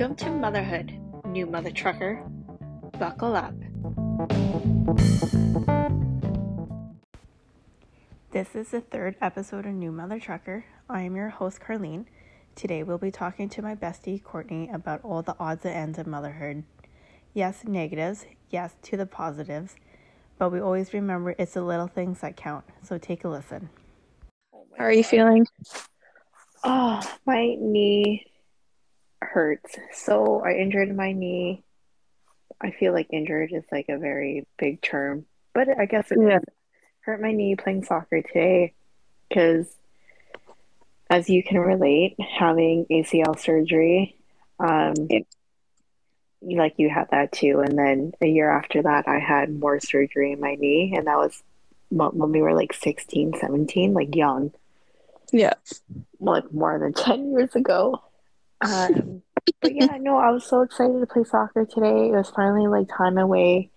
Welcome to Motherhood, new mother trucker. Buckle up. This is the third episode of New Mother Trucker. I am your host, Carlene. Today we'll be talking to my bestie, Courtney, about all the odds and ends of motherhood. Yes, negatives, yes, to the positives, but we always remember it's the little things that count. So take a listen. How are you feeling? Oh, my knee hurts. So I injured my knee. I feel like injured is like a very big term, but I guess it Yeah. Hurt my knee playing soccer today because, as you can relate, having ACL surgery, um, Yep. like you had that too. And then a year after that, I had more surgery in my knee, and that was when when we were like 16, 17, like young Yeah. like more than 10 years ago. Um, but yeah, no, I was so excited to play soccer today. It was finally like time away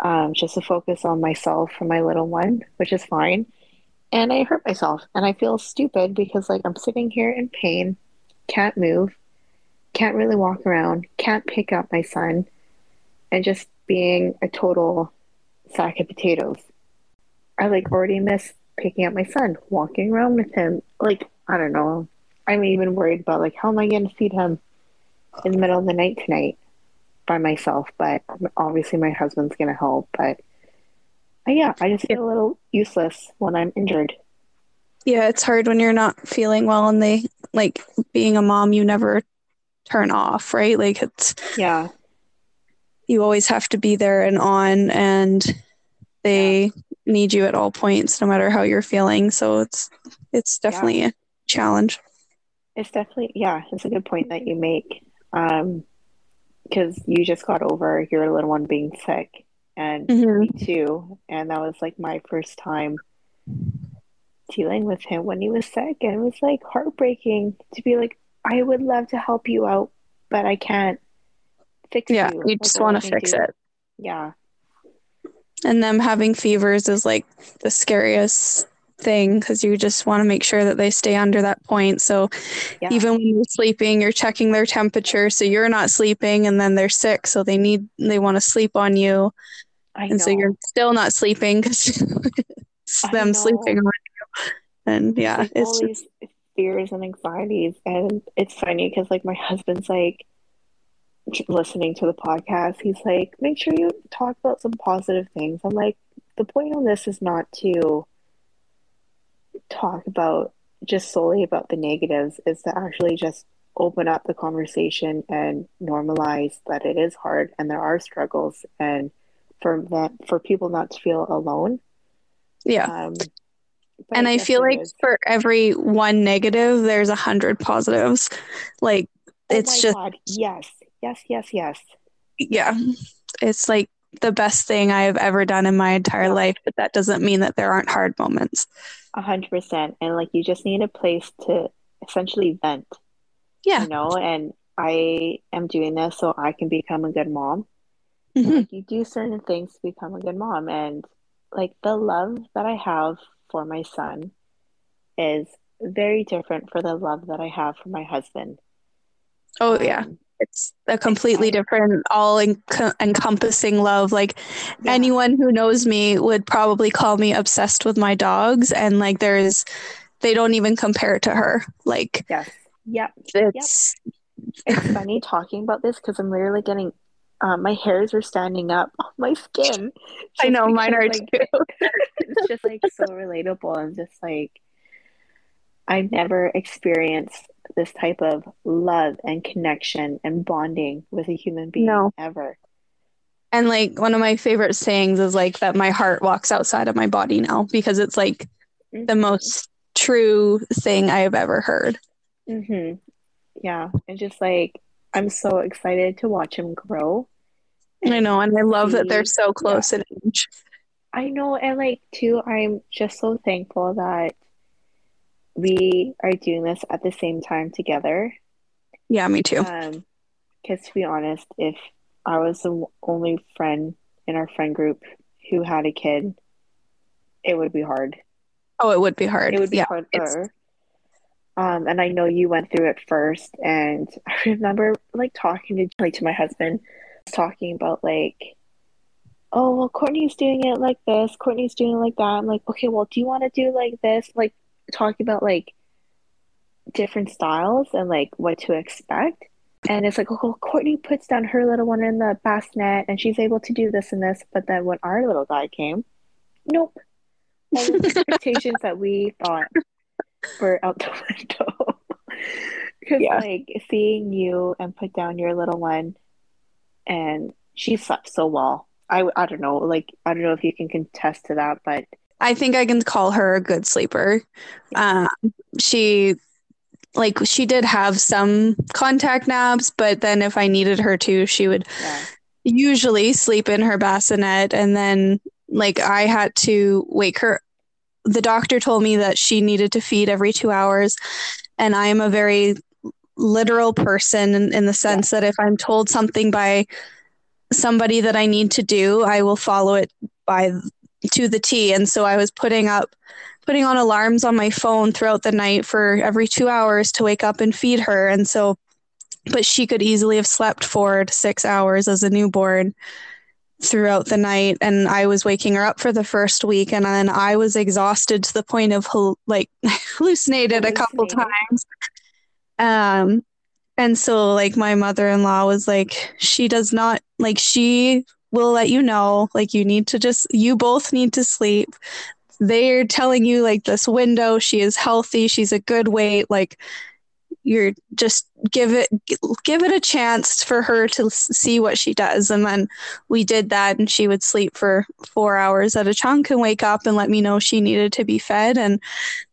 um, just to focus on myself and my little one, which is fine. And I hurt myself and I feel stupid because like I'm sitting here in pain, can't move, can't really walk around, can't pick up my son, and just being a total sack of potatoes. I like already miss picking up my son, walking around with him. Like, I don't know. I'm even worried about like how am I going to feed him in the middle of the night tonight by myself? But obviously my husband's going to help. But uh, yeah, I just feel a little useless when I'm injured. Yeah, it's hard when you're not feeling well and they like being a mom, you never turn off, right? Like it's Yeah, you always have to be there and on and they need you at all points no matter how you're feeling. So it's it's definitely a challenge. It's definitely yeah, it's a good point that you make. Um, because you just got over your little one being sick, and Mhm. me too, and that was like my first time dealing with him when he was sick, and it was like heartbreaking to be like, I would love to help you out, but I can't fix Yeah, you. you just want to fix do- it. Yeah, And them having fevers is like the scariest thing because you just want to make sure that they stay under that point. So yeah, even when you're sleeping, you're checking their temperature. So you're not sleeping and then they're sick. So they need, they want to sleep on you. I And so you're still not sleeping because them know. sleeping on you. And yeah, like it's all just, these fears and anxieties. And it's funny because like my husband's like listening to the podcast. He's like, make sure you talk about some positive things. I'm like, the point on this is not to talk about just solely about the negatives, is to actually just open up the conversation and normalize that it is hard and there are struggles and for that for people not to feel alone. yeah. Um, And I guess feel like is. for every one negative, there's a hundred positives. Like Oh it's just, God. Yes. Yes. Yes. Yes. yeah, it's like the best thing I have ever done in my entire life. But that doesn't mean that there aren't hard moments. A hundred percent. And like you just need a place to essentially vent, Yeah. you know, and I am doing this so I can become a good mom. Mhm. Like you do certain things to become a good mom. And like the love that I have for my son is very different for the love that I have for my husband. Oh, yeah. It's a completely different, all enc- encompassing love. Like yeah. anyone who knows me would probably call me obsessed with my dogs. And like there's, they don't even compare to her. Like Yes. Yep. it's, It's funny talking about this because I'm literally getting um, my hairs are standing up on my skin. I know mine are like, too. it's just like so relatable and just like I've never experienced this type of love and connection and bonding with a human being No. ever. And like one of my favorite sayings is like that my heart walks outside of my body now because it's like the most true thing I have ever heard. hmm Yeah, and just like I'm so excited to watch him grow. I know, and I love that they're so close in age. I know, and like too, I'm just so thankful that we are doing this at the same time together. Yeah, me too. Um, because to be honest, if I was the only friend in our friend group who had a kid, it would be hard. Oh, it would be hard. It would be yeah, hard it's- for Um, and I know you went through it first, and I remember like talking to like to my husband, talking about like, oh well, Courtney's doing it like this, Courtney's doing it like that. I'm like, okay, well, do you want to do like this? Like talking about like different styles and like what to expect. And it's like, oh, Courtney puts down her little one in the bassinet and she's able to do this and this. But then when our little guy came, nope. All the expectations that we thought were out the window. Because, yeah. like, seeing you and put down your little one and she slept so well. I, I don't know. Like, I don't know if you can contest to that, but. I think I can call her a good sleeper. Um, she like she did have some contact naps, but then if I needed her to, she would yeah. usually sleep in her bassinet. And then, like, I had to wake her. The doctor told me that she needed to feed every two hours. And I am a very literal person in, in the sense yeah. that if I'm told something by somebody that I need to do, I will follow it by to the T. And so I was putting up putting on alarms on my phone throughout the night for every two hours to wake up and feed her. And so, but she could easily have slept four to six hours as a newborn throughout the night. And I was waking her up for the first week. And then I was exhausted to the point of like hallucinated a couple times. Um, and so like my mother-in-law was like, she does not like she will let you know like you need to just you both need to sleep. They're telling you like this window she is healthy she's a good weight like you're just give it give it a chance for her to see what she does. And then we did that and she would sleep for 4 hours at a chunk and wake up and let me know she needed to be fed. And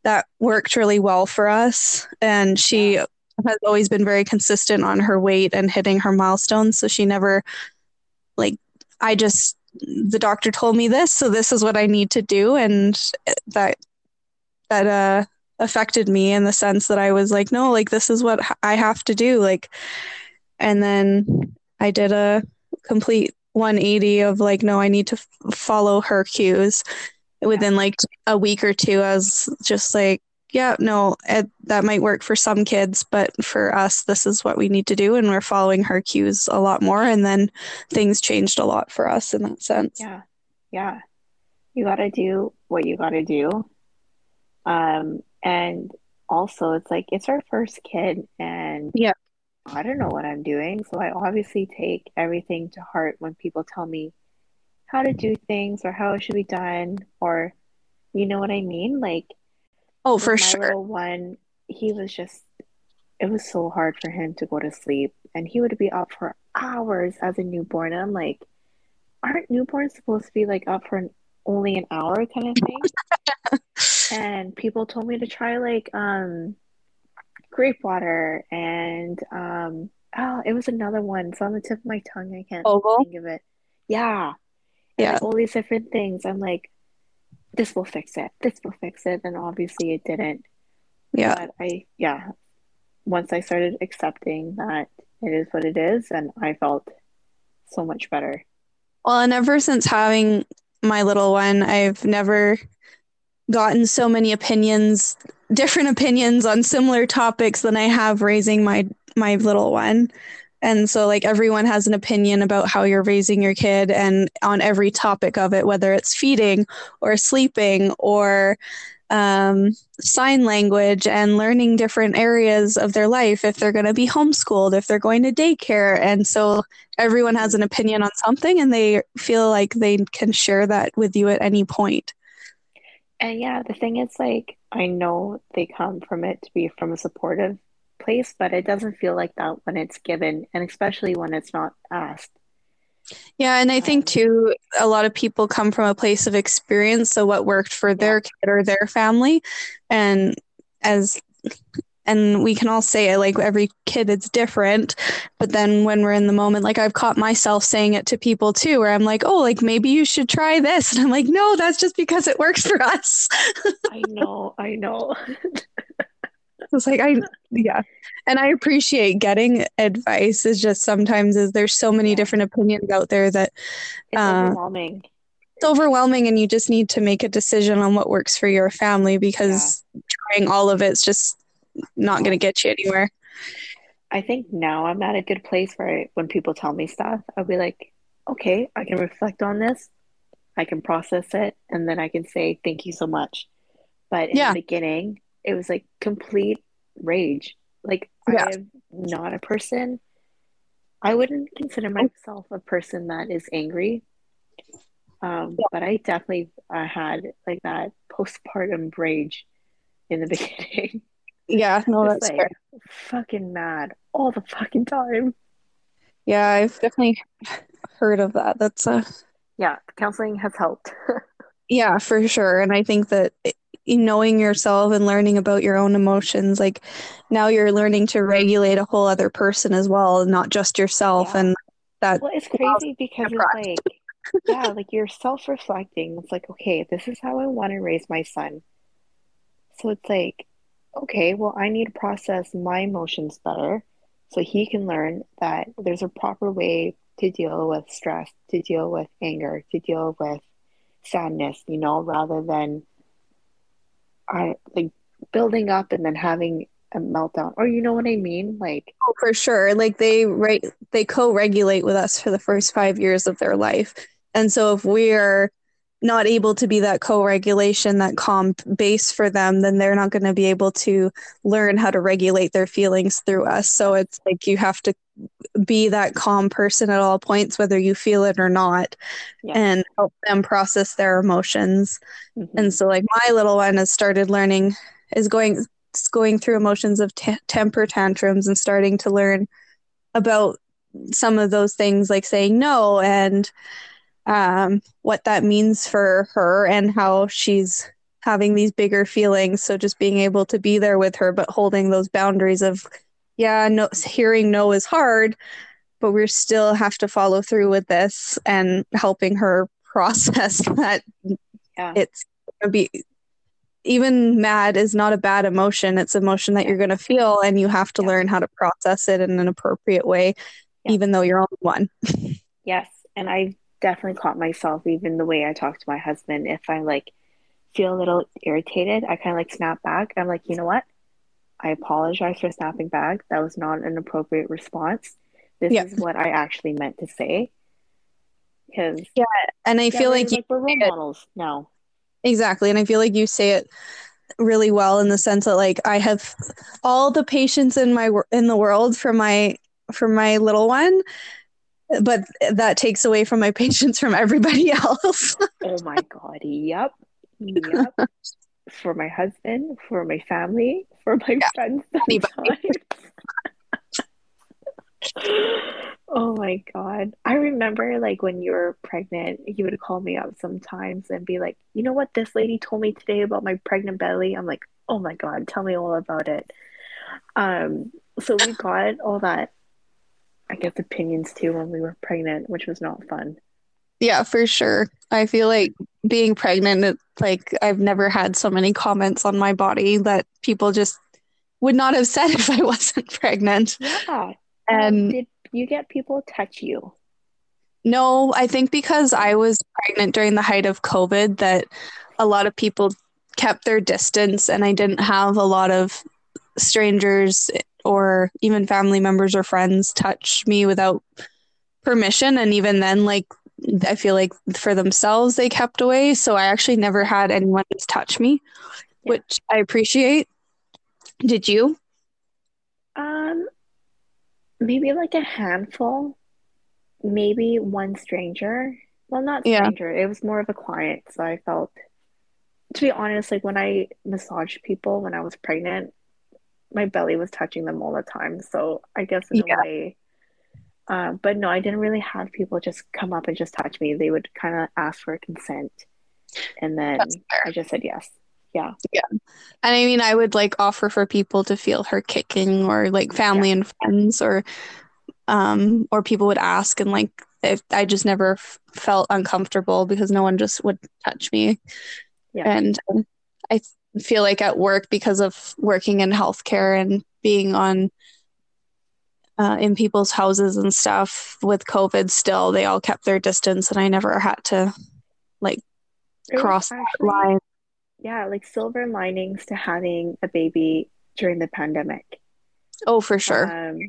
that worked really well for us. And she has always been very consistent on her weight and hitting her milestones so she never like I just the doctor told me this, so this is what I need to do, and that that uh affected me in the sense that I was like, no, like this is what I have to do, like, and then I did a complete 180 of like, no, I need to f- follow her cues. Within like a week or two, I was just like, yeah, no, it, that might work for some kids, but for us, this is what we need to do. And we're following her cues a lot more. And then things changed a lot for us in that sense. Yeah. Yeah. You got to do what you got to do. Um, and also, it's like, it's our first kid. And yeah, I don't know what I'm doing. So I obviously take everything to heart when people tell me how to do things or how it should be done, or you know what I mean? Like, Oh, for sure. one, he was just, it was so hard for him to go to sleep. And he would be up for hours as a newborn. And I'm like, aren't newborns supposed to be like up for an, only an hour kind of thing? and people told me to try like um gripe water and um oh it was another one. It's on the tip of my tongue. I can't Ovol? think of it. Yeah. Yeah. all these different things. I'm like, this will fix it. This will fix it. And obviously it didn't. Yeah. But I, yeah, once I started accepting that it is what it is, and I felt so much better. Well, and ever since having my little one, I've never gotten so many opinions, different opinions on similar topics than I have raising my my little one. And so, like, everyone has an opinion about how you're raising your kid and on every topic of it, whether it's feeding or sleeping or um, sign language and learning different areas of their life, if they're going to be homeschooled, if they're going to daycare. And so, everyone has an opinion on something and they feel like they can share that with you at any point. And yeah, the thing is, like, I know they come from it to be from a supportive place, but it doesn't feel like that when it's given, and especially when it's not asked. Yeah, and I think um, too, a lot of people come from a place of experience. So, what worked for their kid or their family, and as and we can all say it like every kid is different but then when we're in the moment like i've caught myself saying it to people too where i'm like oh like maybe you should try this and i'm like no that's just because it works for us i know i know was like I yeah. And I appreciate getting advice is just sometimes is there's so many different opinions out there that it's uh, overwhelming. It's overwhelming and you just need to make a decision on what works for your family because yeah. trying all of it's just not going to get you anywhere. I think now I'm at a good place where I, when people tell me stuff, I'll be like, okay, I can reflect on this, I can process it, and then I can say thank you so much. But in yeah. the beginning, it was like complete rage. Like yeah. I am not a person. I wouldn't consider myself a person that is angry. Um, yeah. but I definitely uh, had like that postpartum rage in the beginning. Yeah, no, that's like, fair. Fucking mad all the fucking time. Yeah, I've definitely heard of that. That's a yeah, counseling has helped. yeah, for sure. And I think that knowing yourself and learning about your own emotions, like now you're learning to regulate a whole other person as well, not just yourself. Yeah. And that well, it's crazy because it's like yeah, like you're self-reflecting. It's like okay, this is how I want to raise my son. So it's like okay, well, I need to process my emotions better so he can learn that there's a proper way to deal with stress, to deal with anger, to deal with sadness, you know, rather than I like building up and then having a meltdown. Or you know what I mean? Like oh, for sure. Like they right they co-regulate with us for the first 5 years of their life. And so if we're not able to be that co-regulation that calm base for them then they're not going to be able to learn how to regulate their feelings through us so it's like you have to be that calm person at all points whether you feel it or not yes. and help them process their emotions mm-hmm. and so like my little one has started learning is going going through emotions of t- temper tantrums and starting to learn about some of those things like saying no and um, what that means for her and how she's having these bigger feelings. So just being able to be there with her, but holding those boundaries of, yeah, no, hearing no is hard, but we still have to follow through with this and helping her process that yeah. it's gonna be even mad is not a bad emotion it's emotion that you're going to feel and you have to yeah. learn how to process it in an appropriate way yeah. even though you're only one yes and i definitely caught myself even the way I talk to my husband. If I like feel a little irritated, I kind of like snap back. I'm like, you know what? I apologize for snapping back. That was not an appropriate response. This is what I actually meant to say. Because yeah, and I feel like, like we're role models now. Exactly, and I feel like you say it really well in the sense that like I have all the patience in my in the world for my for my little one but that takes away from my patience from everybody else. oh my god, yep. Yep. for my husband, for my family, for my yeah. friends. oh my god. I remember like when you were pregnant, you would call me up sometimes and be like, "You know what this lady told me today about my pregnant belly?" I'm like, "Oh my god, tell me all about it." Um so we got all that I guess opinions too when we were pregnant, which was not fun. Yeah, for sure. I feel like being pregnant, it, like I've never had so many comments on my body that people just would not have said if I wasn't pregnant. Yeah. And um, did you get people touch you? No, I think because I was pregnant during the height of COVID, that a lot of people kept their distance, and I didn't have a lot of strangers or even family members or friends touch me without permission. And even then like i feel like for themselves they kept away. So i actually never had anyone just touch me yeah. which i appreciate. Did you? Um maybe like a handful. Maybe one stranger. Well not stranger. Yeah. it was more of a client so i felt to be honest like when i massaged people when i was pregnant my belly was touching them all the time. So I guess in yeah. a way, uh, but no, I didn't really have people just come up and just touch me. They would kind of ask for consent, and then I just said yes. Yeah. Yeah. And I mean, I would like offer for people to feel her kicking or like family yeah. and friends or, um, or people would ask and like, if I just never f- felt uncomfortable because no one just would touch me. Yeah. And um, I feel like at work because of working in healthcare and being on uh, in people's houses and stuff with COVID still, they all kept their distance and I never had to like cross actually, that line. Yeah, like silver linings to having a baby during the pandemic. Oh, for sure. Um,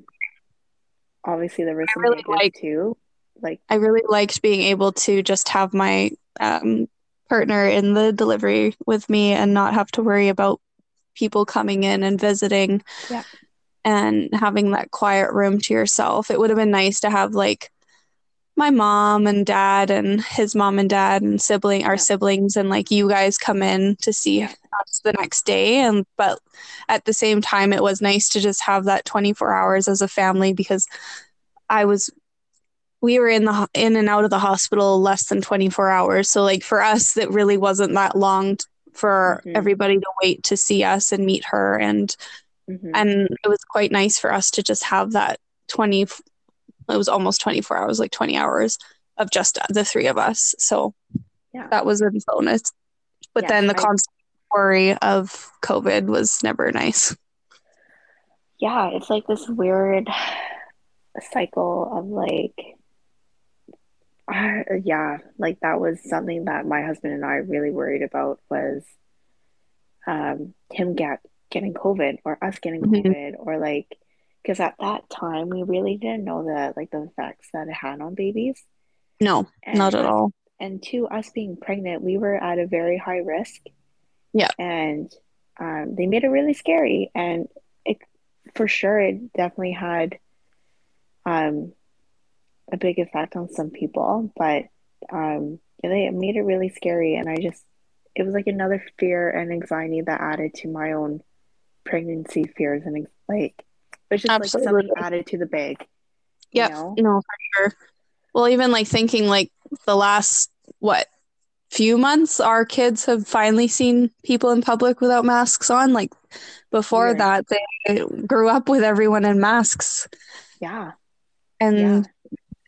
obviously, there was some really like, too. Like, I really liked being able to just have my um, partner in the delivery with me and not have to worry about people coming in and visiting. Yeah. And having that quiet room to yourself. It would have been nice to have like my mom and dad and his mom and dad and sibling our yeah. siblings and like you guys come in to see us the next day and but at the same time it was nice to just have that 24 hours as a family because I was we were in the in and out of the hospital less than 24 hours so like for us it really wasn't that long for mm-hmm. everybody to wait to see us and meet her and mm-hmm. and it was quite nice for us to just have that 20 it was almost 24 hours, like 20 hours of just the three of us. So yeah. that was a bonus. But yeah, then the I, constant worry of COVID was never nice. Yeah, it's like this weird cycle of like, uh, yeah, like that was something that my husband and I really worried about was um, him get getting COVID or us getting mm-hmm. COVID or like because at that time we really didn't know the like the effects that it had on babies. No, and not at all. And to us being pregnant, we were at a very high risk. Yeah, and um, they made it really scary, and it for sure it definitely had um a big effect on some people, but um they it made it really scary, and I just it was like another fear and anxiety that added to my own pregnancy fears and like it's just Absolutely. like something added to the bag. Yeah, you know? no, for sure. Well, even like thinking like the last what few months, our kids have finally seen people in public without masks on. Like before that, they grew up with everyone in masks. Yeah, and yeah.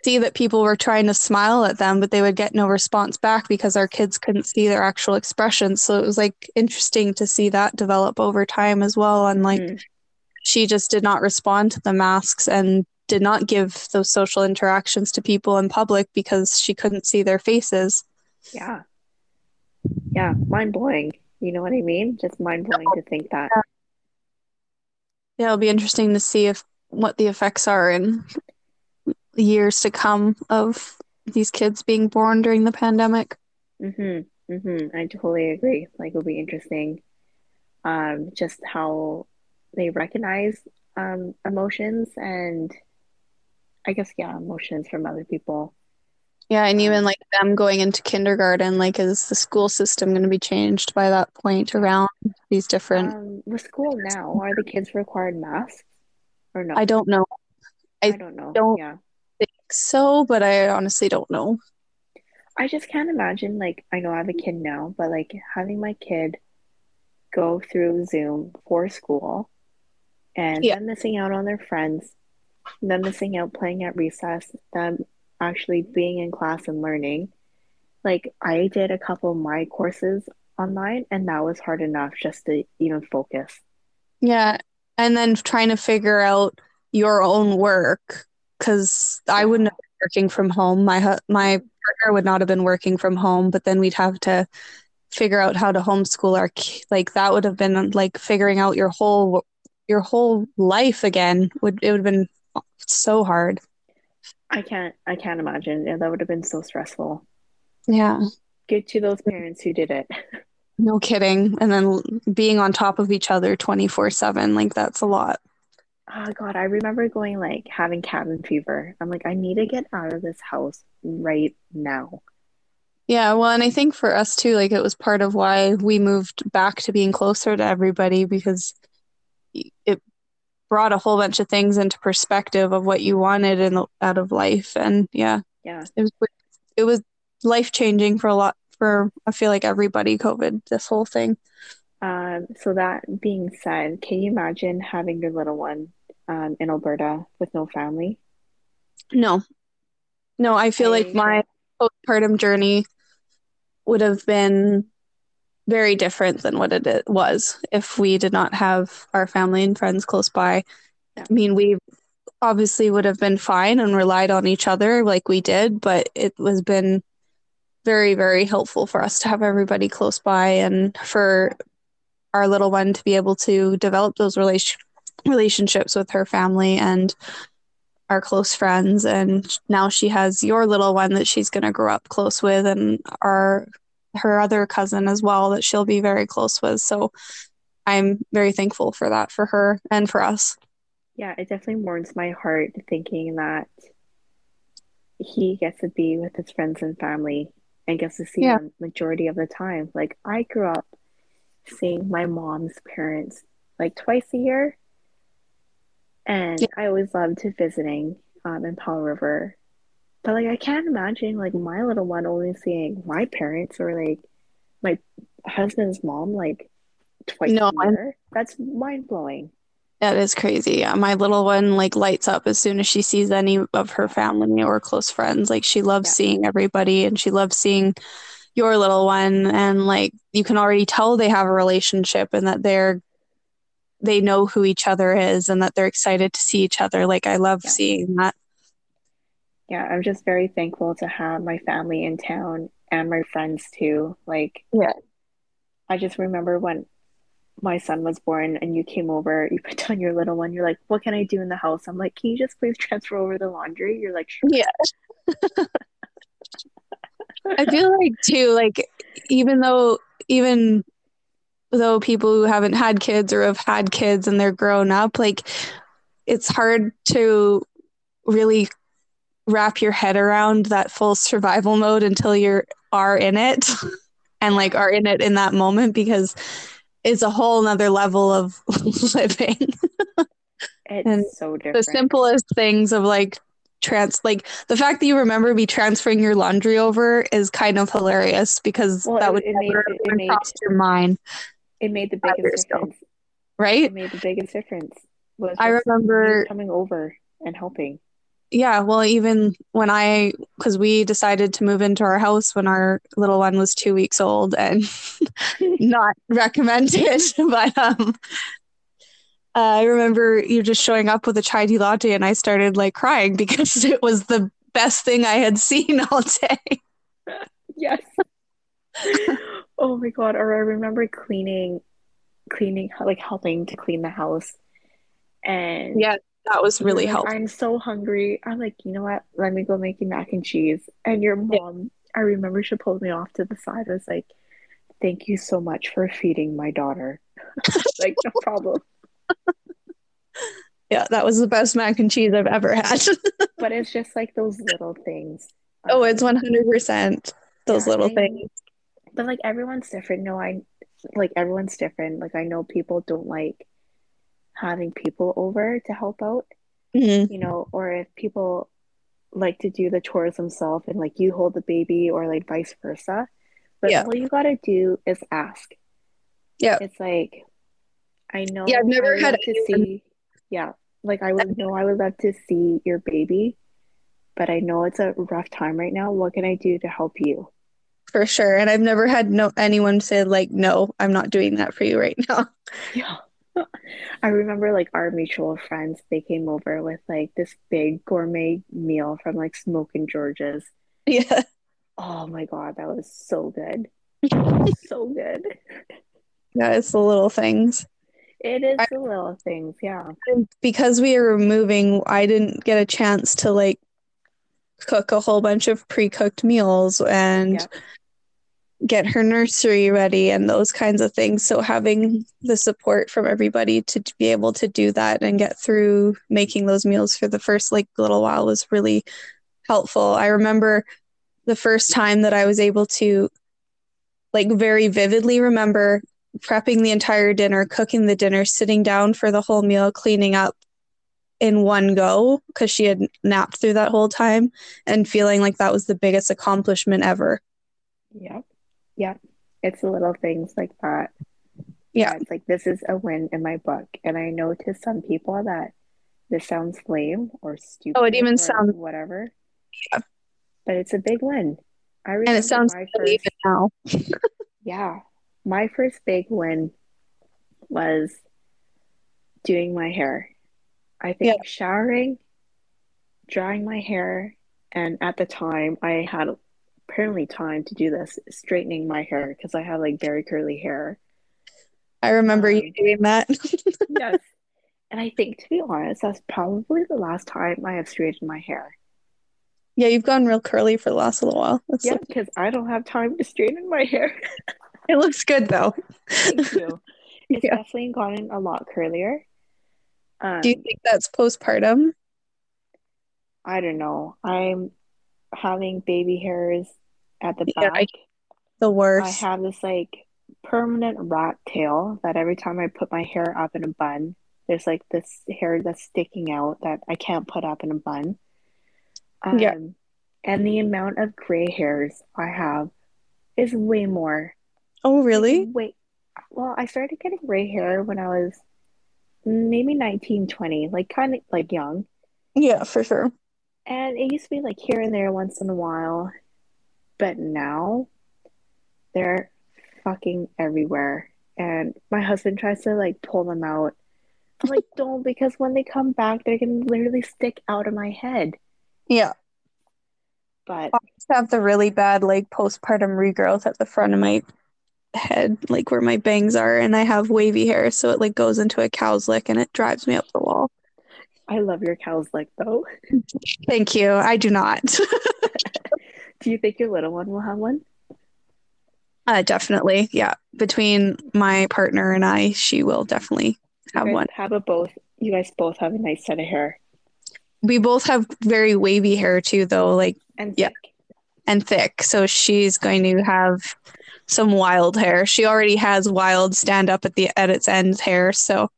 See that people were trying to smile at them, but they would get no response back because our kids couldn't see their actual expressions. So it was like interesting to see that develop over time as well. And like. Mm she just did not respond to the masks and did not give those social interactions to people in public because she couldn't see their faces. Yeah. Yeah, mind blowing. You know what I mean? Just mind blowing to think that. Yeah, it'll be interesting to see if what the effects are in years to come of these kids being born during the pandemic. Mhm. Mhm. I totally agree. Like it'll be interesting um just how they recognize um, emotions and I guess yeah, emotions from other people. Yeah, and even um, like them going into kindergarten, like is the school system going to be changed by that point around these different? Um, with school now, are the kids required masks or no? I don't know. I, I don't know. Don't yeah. So, but I honestly don't know. I just can't imagine. Like, I know I have a kid now, but like having my kid go through Zoom for school and yeah. them missing out on their friends, them missing out playing at recess, them actually being in class and learning. Like I did a couple of my courses online and that was hard enough just to even focus. Yeah. And then trying to figure out your own work cuz I wouldn't have been working from home. My my partner would not have been working from home, but then we'd have to figure out how to homeschool our like that would have been like figuring out your whole your whole life again would it would have been so hard. I can't i can't imagine. Yeah, that would have been so stressful. Yeah. Good to those parents who did it. No kidding. And then being on top of each other 24 7 like that's a lot oh god i remember going like having cabin fever. I'm like i need to get out of this house right now. Yeah, well, and I think for us too, like it was part of why we moved back to being closer to everybody because it brought a whole bunch of things into perspective of what you wanted in out of life. And yeah yeah. it was it was life changing for a lot for i feel like everybody covid this whole thing um so that being said can you imagine having your little one um in alberta with no family? No. No i feel I like my postpartum journey would have been very different than what it was if we did not have our family and friends close by. I mean, we obviously would have been fine and relied on each other like we did, but it was been very, very helpful for us to have everybody close by and for our little one to be able to develop those relation relationships with her family and our close friends. And now she has your little one that she's going to grow up close with and our her other cousin as well that she'll be very close with. So i'm very thankful for that for her and for us. Yeah it definitely warms my heart thinking that he gets to be with his friends and family and gets to see yeah. them majority of the time. Like i grew up seeing my mom's parents like twice a year and yeah. I always loved visiting um, in Powell River. But like I can't imagine like my little one only seeing my parents or like my husband's mom like twice no, a year. That's mind blowing. That is crazy. Yeah, my little one like lights up as soon as she sees any of her family or close friends. Like she loves yeah. seeing everybody and she loves seeing your little one and like you can already tell they have a relationship and that they're they know who each other is and that they're excited to see each other. Like I love yeah. seeing that. Yeah, I'm just very thankful to have my family in town and my friends too. Like yeah. I just remember when my son was born and you came over, you put down your little one, you're like, What can I do in the house? I'm like, Can you just please transfer over the laundry? You're like, sure. Yeah. I feel like too, like even though even though people who haven't had kids or have had kids and they're grown up, like it's hard to really wrap your head around that full survival mode until you are in it and like are in it in that moment because it's a whole nother level of living. it's and so different. The simplest things of like trans like the fact that you remember me transferring your laundry over is kind of hilarious because well, that would it, never made, it made, your mind. It made the biggest difference. Right? It made the biggest difference. Was I remember coming over and helping. Yeah, well, even when I, because we decided to move into our house when our little one was two weeks old, and not recommended, but um, uh, I remember you just showing up with a chai tea latte, and I started like crying because it was the best thing I had seen all day. yes. oh my god! Or I remember cleaning, cleaning like helping to clean the house, and yeah, that was really like, helpful. I'm so hungry. I'm like, you know what? Let me go make you mac and cheese. And your mom, yeah. I remember she pulled me off to the side. I was like, thank you so much for feeding my daughter. like, no problem. Yeah, that was the best mac and cheese I've ever had. but it's just like those little things. Oh, it's 100% those yeah, little I, things but like everyone's different. No, I like everyone's different. Like I know people don't like having people over to help out, mm-hmm. you know, or if people like to do the chores themselves and like you hold the baby or like vice versa. But yeah. all you gotta do is ask. Yeah. It's like I know Yeah, I've never had to see yeah. Like I would know I would love to see your baby, but I know it's a rough time right now. What can I do to help you? for sure. And I've never had no anyone say like, no, I'm not doing that for you right now. Yeah. I remember like our mutual friends, they came over with like this big gourmet meal from like Smokin' George's. Yeah. Oh my god, that was so good. so good. Yeah, it's the little things. It is I, the little things, yeah. Because we were moving, I didn't get a chance to like cook a whole bunch of pre-cooked meals and yeah get her nursery ready and those kinds of things. So having the support from everybody to be able to do that and get through making those meals for the first like little while was really helpful. I remember the first time that I was able to like very vividly remember prepping the entire dinner, cooking the dinner, sitting down for the whole meal, cleaning up in one go because she had napped through that whole time and feeling like that was the biggest accomplishment ever. Yep. Yeah, it's the little things like that. Yeah. It's like this is a win in my book. And I know to some people that this sounds lame or stupid. Oh, it even sounds whatever. Yeah. But it's a big win. I and it sounds my first, now. yeah. My first big win was doing my hair. I think yeah. showering, drying my hair, and at the time I had apparently time to do this straightening my hair because I have like very curly hair. I remember um, you doing that. yes. And I think, to be honest, that's probably the last time I have straightened my hair. Yeah, you've gone real curly for the last little while. That's yeah, because I don't have time to straighten my hair. it looks good though. Thank you. It's yeah. definitely gotten a lot curlier. Um, Do you think that's postpartum? I don't know. I'm having baby hairs at the yeah, back. I, the worst. I have this like permanent rat tail that every time I put my hair up in a bun, there's like this hair that's sticking out that I can't put up in a bun. Um, yeah. And the amount of gray hairs I have is way more. Oh, really? Mm, wait. Well, I started getting gray hair when I was maybe 19, 20, like kind of like young. Yeah, for sure. And it used to be like here and there once in a while. But now they're fucking everywhere. And my husband tries to like pull them out. I'm like, don't, because when they come back, they're gonna literally stick out of my head. Yeah. But I have the really bad like postpartum regrowth at the front of my head, like where my bangs are, and I have wavy hair, so it like goes into a cow's lick and it drives me up the wall. I love your cow's lick though. Thank you. I do not. do you think your little one will have one? Uh, definitely. Yeah. Between my partner and I, she will definitely have one. Have a both. You guys both have a nice set of hair. We both have very wavy hair too, though. Like, and thick. yeah, and thick. So she's going to have some wild hair. She already has wild stand up at the at its ends hair. So,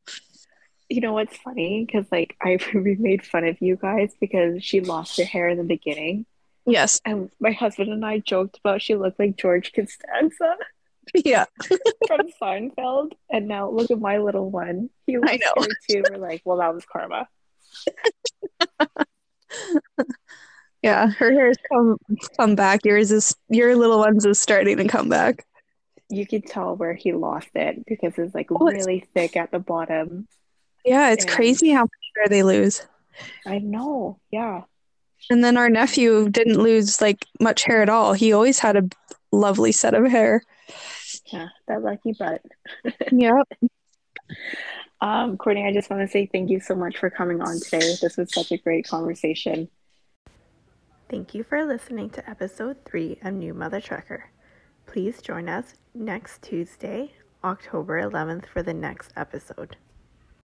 you know what's funny? Because like I we made fun of you guys because she lost her hair in the beginning. Yes. And my husband and I joked about she looked like George Costanza. Yeah. from Seinfeld. And now look at my little one. He looks I know. too. We're like, well, that was karma. Yeah, her hair's come come back. Yours is your little one's is starting to come back. You can tell where he lost it because it's like oh, really it's... thick at the bottom. Yeah, it's and... crazy how much hair they lose. I know. Yeah. And then our nephew didn't lose like much hair at all. He always had a lovely set of hair. Yeah, that lucky butt. yep. Um, Courtney, I just want to say thank you so much for coming on today. This was such a great conversation. Thank you for listening to episode three of New Mother Trucker. Please join us next Tuesday, October 11th, for the next episode.